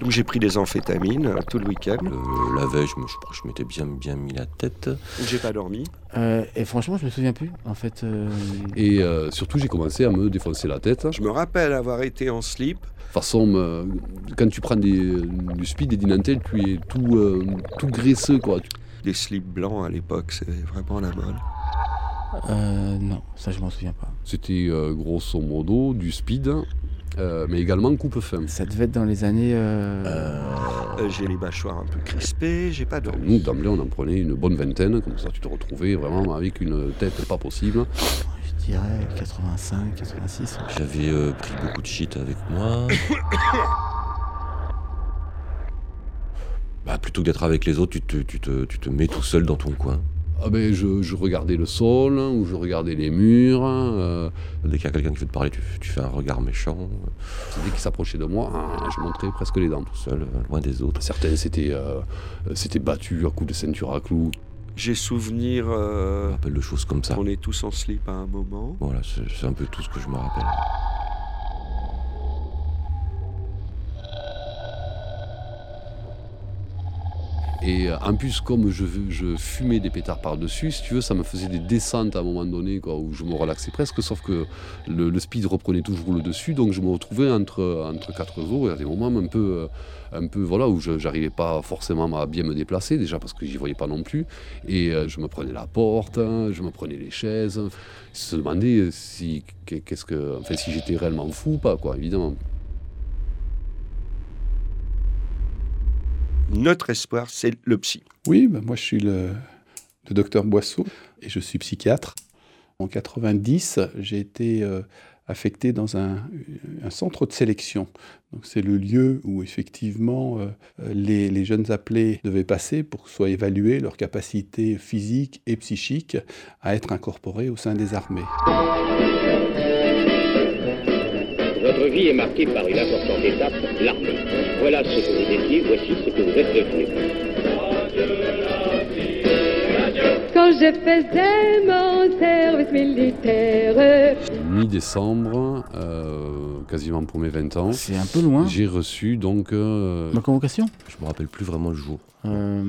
Donc j'ai pris des amphétamines euh, tout le week-end. La veille, je, me, je, je m'étais bien, bien mis la tête. J'ai pas dormi. Euh, et franchement, je me souviens plus, en fait. euh, Et euh, surtout, j'ai commencé à me défoncer la tête. Je me rappelle avoir été en slip. De toute façon, quand tu prends des- du speed et du Nantel, tu es tout, euh, tout graisseux. Quoi. Des slips blancs à l'époque, c'est vraiment la mode. Euh, non, ça, je m'en souviens pas. C'était euh, grosso modo du speed, euh, mais également coupe-fin. Ça devait être dans les années. euh, Euh, j'ai les mâchoires un peu crispées, j'ai pas dormi. Nous, d'emblée, on en prenait une bonne vingtaine, comme ça tu te retrouvais vraiment avec une tête pas possible. Je dirais 85, 86. J'avais euh, pris beaucoup de shit avec moi. Bah, plutôt que d'être avec les autres, tu te, tu, te, tu te mets tout seul dans ton coin. Ah ben, je, je regardais le sol, ou je regardais les murs. euh, Dès qu'il y a quelqu'un qui veut te parler, tu, tu fais un regard méchant, dès qu'il s'approchait de moi, ah, je montrais presque les dents. tout seul, euh, loin des autres. Certains s'étaient euh, battus à coups de ceinture à clous. J'ai souvenir Je me euh, rappelle de choses comme ça. qu'on est tous en slip à un moment. Voilà, c'est un peu tout ce que je me rappelle. Et euh, en plus, comme je, je fumais des pétards par-dessus, si tu veux, ça me faisait des descentes à un moment donné, quoi, où je me relaxais presque, sauf que le, speed reprenait toujours le dessus, donc je me retrouvais entre, entre quatre eaux, et à des moments un peu, euh, un peu voilà, où je n'arrivais pas forcément à bien me déplacer, déjà parce que j'y voyais pas non plus, et euh, je me prenais la porte, hein, je me prenais les chaises, ils se demandaient si, que, enfin, si j'étais réellement fou ou pas, quoi, évidemment. Notre espoir, c'est le psy. Oui, ben moi je suis le, docteur Boisseau et je suis psychiatre. En 90, j'ai été euh, affecté dans un, un centre de sélection. Donc c'est le lieu où effectivement euh, les, les jeunes appelés devaient passer pour que soit évaluée leur capacité physique et psychique à être incorporés au sein des armées. Votre vie est marquée par une importante étape, l'armée. Voilà ce que vous étiez, voici ce que vous êtes devenu. Quand je faisais mon service militaire, Mi-décembre, euh, quasiment pour mes 20 ans, C'est un peu loin. j'ai reçu donc euh, Ma convocation Je me rappelle plus vraiment le jour. Euh,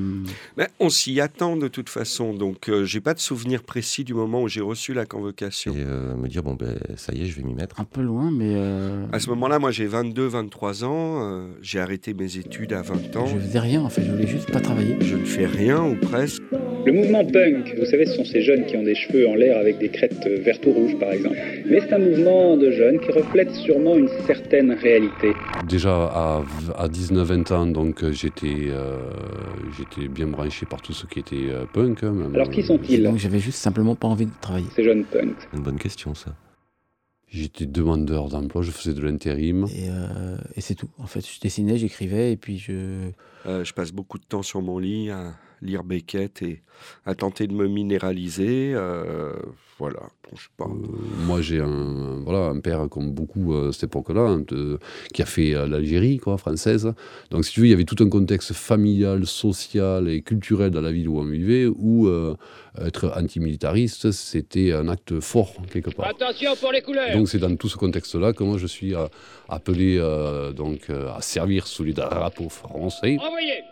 Mais on s'y attend de toute façon, donc euh, j'ai pas de souvenir précis du moment où j'ai reçu la convocation. Et euh, me dire, bon, ben, ça y est, je vais m'y mettre. Un peu loin, mais. euh, À ce moment-là, moi j'ai 22, 23 ans, euh, j'ai arrêté mes études à 20 ans, Je faisais rien, en fait, je voulais juste pas travailler. je ne fais rien ou presque. Le mouvement punk, vous savez, ce sont ces jeunes qui ont des cheveux en l'air avec des crêtes vertes ou rouges, par exemple. Mais c'est un mouvement de jeunes qui reflète sûrement une certaine réalité. Déjà à, v- à 19-20 ans, donc euh, j'étais euh, j'étais bien branché par tout ce qui était euh, punk. hein, même, Alors qui euh, sont-ils Donc j'avais juste simplement pas envie de travailler. Ces jeunes punks. C'est une bonne question, ça. J'étais demandeur d'emploi, je faisais de l'intérim. Et, euh, et c'est tout. En fait, je dessinais, j'écrivais, et puis je. Euh, je passe beaucoup de temps sur mon lit à lire Beckett et à tenter de me minéraliser. euh, voilà, bon, je sais pas. Euh, moi, j'ai un, voilà, un père, comme beaucoup euh, à cette époque-là, hein, qui a fait l'Algérie quoi, française. Donc, si tu veux, il y avait tout un contexte familial, social et culturel dans la ville où on vivait, où euh, être antimilitariste, c'était un acte fort, quelque part. Attention pour les couleurs Donc c'est dans tout ce contexte-là que moi je suis appelé euh, donc à servir sous les drapeaux français. Envoyez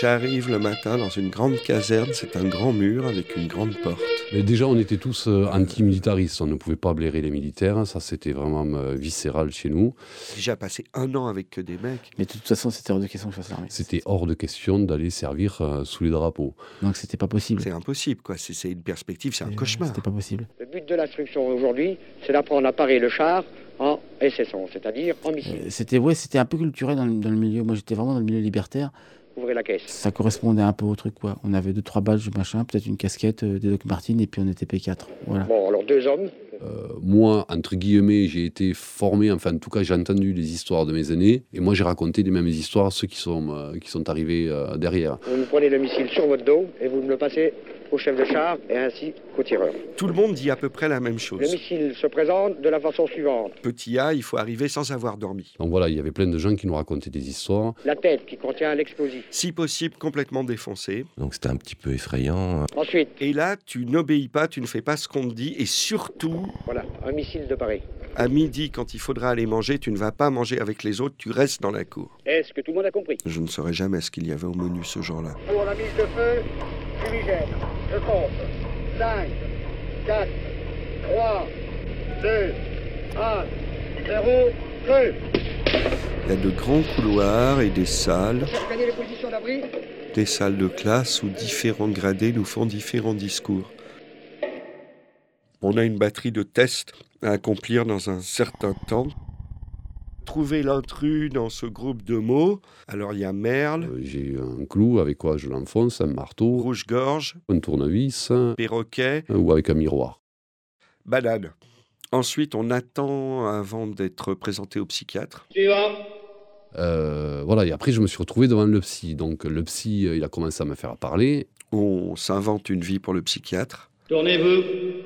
J'arrive le matin dans une grande caserne, c'est un grand mur avec une grande porte. Mais déjà on était tous euh, antimilitaristes, on ne pouvait pas blairer les militaires, ça c'était vraiment euh, viscéral chez nous. J'ai déjà passé un an avec que des mecs. Mais de toute façon, c'était hors de question que je fasse l'armée. C'était hors de question d'aller servir euh, sous les drapeaux. Donc c'était pas possible. C'est impossible, quoi. C'est une perspective, c'est un euh, cauchemar. C'était pas possible. Le but de l'instruction aujourd'hui, c'est d'apprendre à parer le char en SS-11, c'est-à-dire en missile. Euh, C'était ouais, c'était un peu culturel dans le, dans le milieu. Moi, j'étais vraiment dans le milieu libertaire. Ouvrez la caisse. Ça correspondait un peu au truc, quoi. On avait deux, trois badges, machin, peut-être une casquette, euh, des Doc Martens, et puis on était P4. Voilà. Bon, alors deux hommes, Euh, moi, entre guillemets, j'ai été formé, enfin en tout cas j'ai entendu les histoires de mes aînés, et moi j'ai raconté les mêmes histoires à ceux qui sont, euh, qui sont arrivés euh, derrière. vous me prenez le missile sur votre dos et vous me le passez au chef de char et ainsi qu'au tireur. Tout le monde dit à peu près la même Le chose. missile se présente de la façon suivante. Petit A, il faut arriver sans avoir dormi. Donc voilà, il y avait plein de gens qui nous racontaient des histoires. La tête qui contient l'explosif. Si possible, complètement défoncé. Donc c'était un petit peu effrayant. Ensuite, Et là, tu n'obéis pas, tu ne fais pas ce qu'on te dit. Et surtout, voilà, un missile de Paris. à midi, quand il faudra aller manger, tu ne vas pas manger avec les autres, tu restes dans la cour. Est-ce que tout le monde a compris? Je ne saurais jamais ce qu'il y avait au menu ce jour-là. Pour la mise de feu, fumigène. Je compte. 5, 4, 3, 2, 1, 0, feu Il y a de grands couloirs et des salles, les des salles de classe où différents gradés nous font différents discours. On a une batterie de tests à accomplir dans un certain temps. Trouver l'intrus dans ce groupe de mots. Alors il y a merle, Euh, J'ai eu un clou avec quoi je l'enfonce, un marteau, rouge-gorge, un tournevis euh, perroquet, ou avec un miroir. banane. Ensuite, on attend avant d'être présenté au psychiatre. Suivant. Euh, voilà, et après je me suis retrouvé devant le psy. Donc le psy, euh, il a commencé à me faire parler. On s'invente une vie pour le psychiatre. Tournez-vous.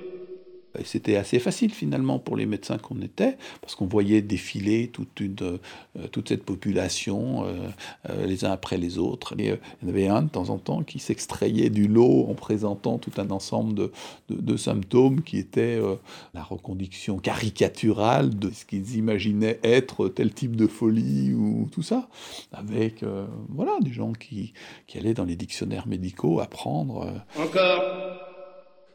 C'était assez facile finalement pour les médecins qu'on était, parce qu'on voyait défiler toute, une, euh, toute cette population, euh, euh, les uns après les autres. Il y en avait un de temps en temps qui s'extrayait du lot en présentant tout un ensemble de, de- symptômes qui étaient la reconduction caricaturale de ce qu'ils imaginaient être tel type de folie ou tout ça, avec voilà, des gens qui, qui allaient dans les dictionnaires médicaux apprendre. Encore.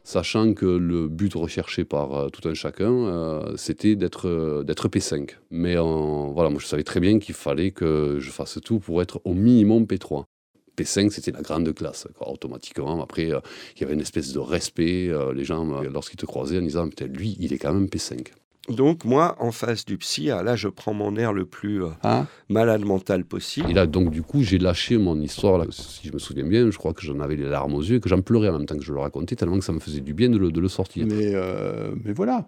Sachant que le but recherché par euh, tout un chacun, euh, c'était d'être euh, d'être P5. Mais voilà, je savais très bien qu'il fallait que je fasse tout pour être au minimum P3. P5, c'était la grande classe, automatiquement. Après, il y avait une espèce de respect. les gens, lorsqu'ils te croisaient, en disant lui, il est quand même P5. Donc moi, en face du psy, ah, là, je prends mon air le plus euh, hein. malade mental possible. Et là, donc, du coup, j'ai lâché mon histoire. Là. Si je me souviens bien, je crois que j'en avais les larmes aux yeux et que j'en pleurais en même temps que je le racontais, tellement que ça me faisait du bien de le, de le sortir. Mais, euh, mais voilà.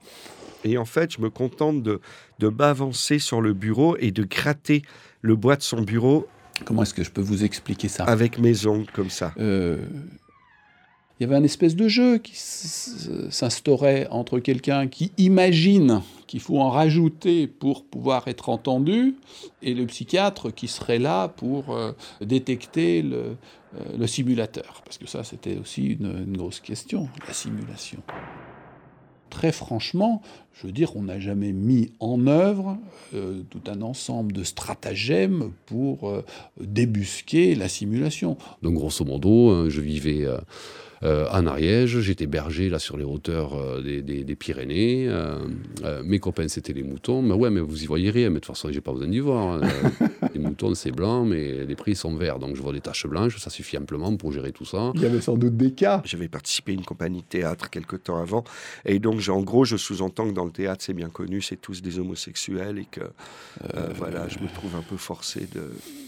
Et en fait, je me contente de, de m'avancer sur le bureau et de gratter le bois de son bureau Comment est-ce que je peux vous expliquer ça? avec mes ongles comme ça. Euh, il y avait un espèce de jeu qui s'instaurait entre quelqu'un qui imagine qu'il faut en rajouter pour pouvoir être entendu et le psychiatre qui serait là pour euh, détecter le, euh, le simulateur. Parce que ça, c'était aussi une, grosse question, la simulation. Très franchement, je veux dire, on n'a jamais mis en œuvre euh, tout un ensemble de stratagèmes pour débusquer la simulation. Donc, grosso modo, je vivais en Ariège, j'étais berger là sur les hauteurs euh, des, des- des Pyrénées. euh, euh, mes copains, c'était les moutons. Mais ouais, mais vous y voyez rien. Mais de toute façon, j'ai pas besoin d'y voir. hein. Euh, les moutons, c'est blanc, mais les prix sont verts. Donc, je vois des taches blanches, ça suffit amplement pour gérer tout ça. Il y avait sans doute des cas. J'avais participé à une compagnie de théâtre quelque temps avant. Et donc, j'ai- en gros, je sous-entends que dans le théâtre, c'est bien connu, c'est tous des homosexuels et que, euh, voilà, je me trouve un peu forcé de...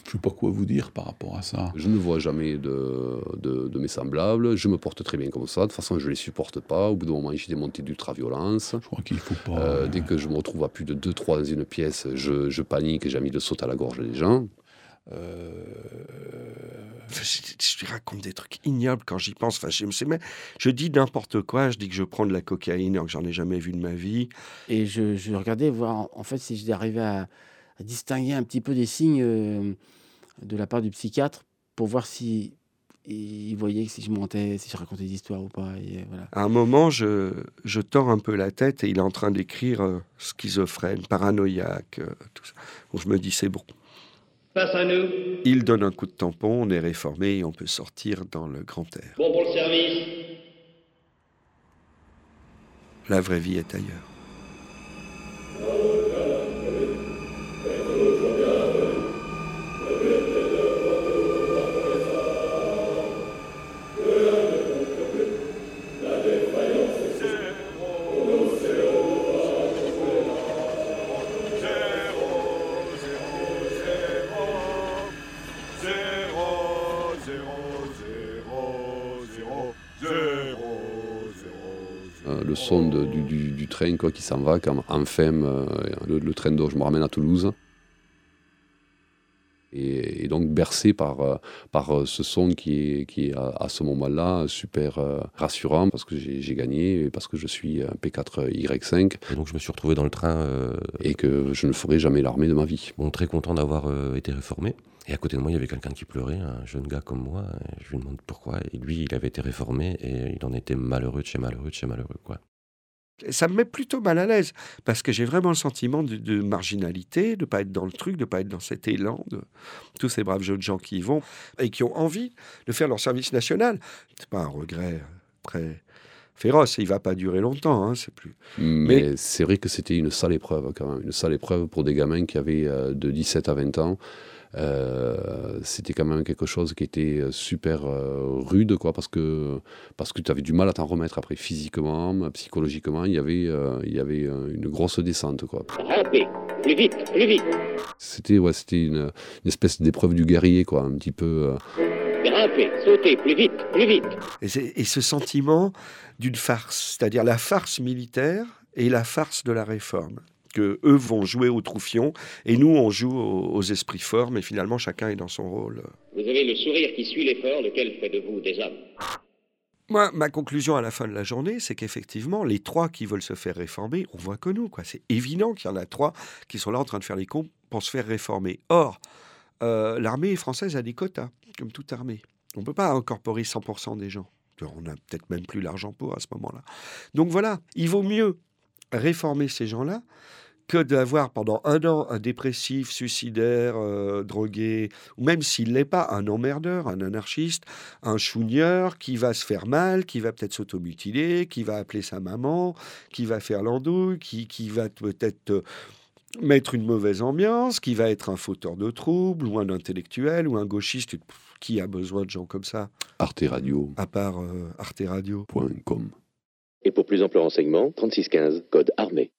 Je ne sais pas quoi vous dire par rapport à ça. Je ne vois jamais de, de, de mes semblables. Je me porte très bien comme ça. De toute façon, je ne les supporte pas. Au bout d'un moment, j'ai des montées d'ultra-violence. Je crois qu'il faut pas. Euh, dès que je me retrouve à plus de 2-3 dans une pièce, je, je panique et j'ai envie de sauter à la gorge des gens. euh, Enfin, je, je lui raconte des trucs ignobles quand j'y pense. Enfin, je, me sais même- je dis n'importe quoi. Je dis que je prends de la cocaïne alors que j'en ai jamais vu de ma vie. Et je, je regardais voir en- en fait si j'arrivais à, à distinguer un petit peu des signes euh, de la part du psychiatre pour voir si il voyait si je montais, si je racontais des histoires ou pas. Et voilà. À un moment, je, je tords un peu la tête et il est en train d'écrire euh, schizophrène, paranoïaque, euh, tout ça. Donc je me dis, c'est bon. Face à nous. Il donne un coup de tampon, on est réformé et on peut sortir dans le grand air. Bon pour le service. La vraie vie est ailleurs. Son de- du, du- du train quoi, qui s'en va, quand enfin euh, le, le train dont je me ramène à Toulouse. Et, et donc bercé par, euh, par euh, ce son qui est, qui est à, à ce moment-là super euh, rassurant parce que j'ai j'ai gagné et parce que je suis un P4Y5 Et donc je me suis retrouvé dans le train, euh, et que je ne ferai jamais l'armée de ma vie. bon, très content d'avoir été réformé. Et à côté de moi, il y avait quelqu'un qui pleurait, un jeune gars comme moi. Et je lui demande pourquoi. Et lui, il avait été réformé et il en était malheureux de chez malheureux de chez malheureux, quoi. Ça me met plutôt mal à l'aise parce que j'ai vraiment le sentiment de, de marginalité, de pas être dans le truc, de pas être dans cet élan de tous ces braves jeunes gens qui y vont et qui ont envie de faire leur service national. C'est pas un regret très féroce. Il va pas durer longtemps. Hein, c'est plus. Mais, c'est vrai que c'était une sale épreuve quand même, une sale épreuve pour des gamins qui avaient euh, de 17 à 20 ans. Euh, c'était quand même quelque chose qui était super euh, rude, quoi, parce que, parce que tu avais du mal à t'en remettre après physiquement, psychologiquement, il y avait, euh, il y avait une grosse descente, quoi. Rampez, plus vite, plus vite. C'était ouais, c'était une, une espèce d'épreuve du guerrier, quoi, un petit peu. Grimpez, sautez, plus vite, plus vite. Et, ce sentiment d'une farce, c'est-à-dire la farce militaire et la farce de la réforme. Que eux vont jouer au troufion et nous on joue aux, aux esprits forts, mais finalement chacun est dans son rôle. Vous avez le sourire qui suit l'effort, lequel fait de vous des hommes. Moi, ma conclusion à la fin de la journée, c'est qu'effectivement, les trois qui veulent se faire réformer, on voit que nous. quoi. C'est évident qu'il y en a trois qui sont là en train de faire les cons pour se faire réformer. Or, euh, l'armée française a des quotas, comme toute armée. On ne peut pas incorporer 100% des gens. On n'a peut-être même plus l'argent pour à ce moment-là. Donc voilà, il vaut mieux réformer ces gens-là que d'avoir pendant un an un dépressif, suicidaire, euh, drogué, ou même s'il l'est pas, un emmerdeur, un anarchiste, un chougneur qui va se faire mal, qui va peut-être s'automutiler, qui va appeler sa maman, qui va faire l'andouille, qui, qui va peut-être euh, mettre une mauvaise ambiance, qui va être un fauteur de troubles, ou un intellectuel, ou un gauchiste. Qui a besoin de gens comme ça, arteradio.com. à part euh, Arte Radio Et pour plus ample renseignement, 3615, code armé.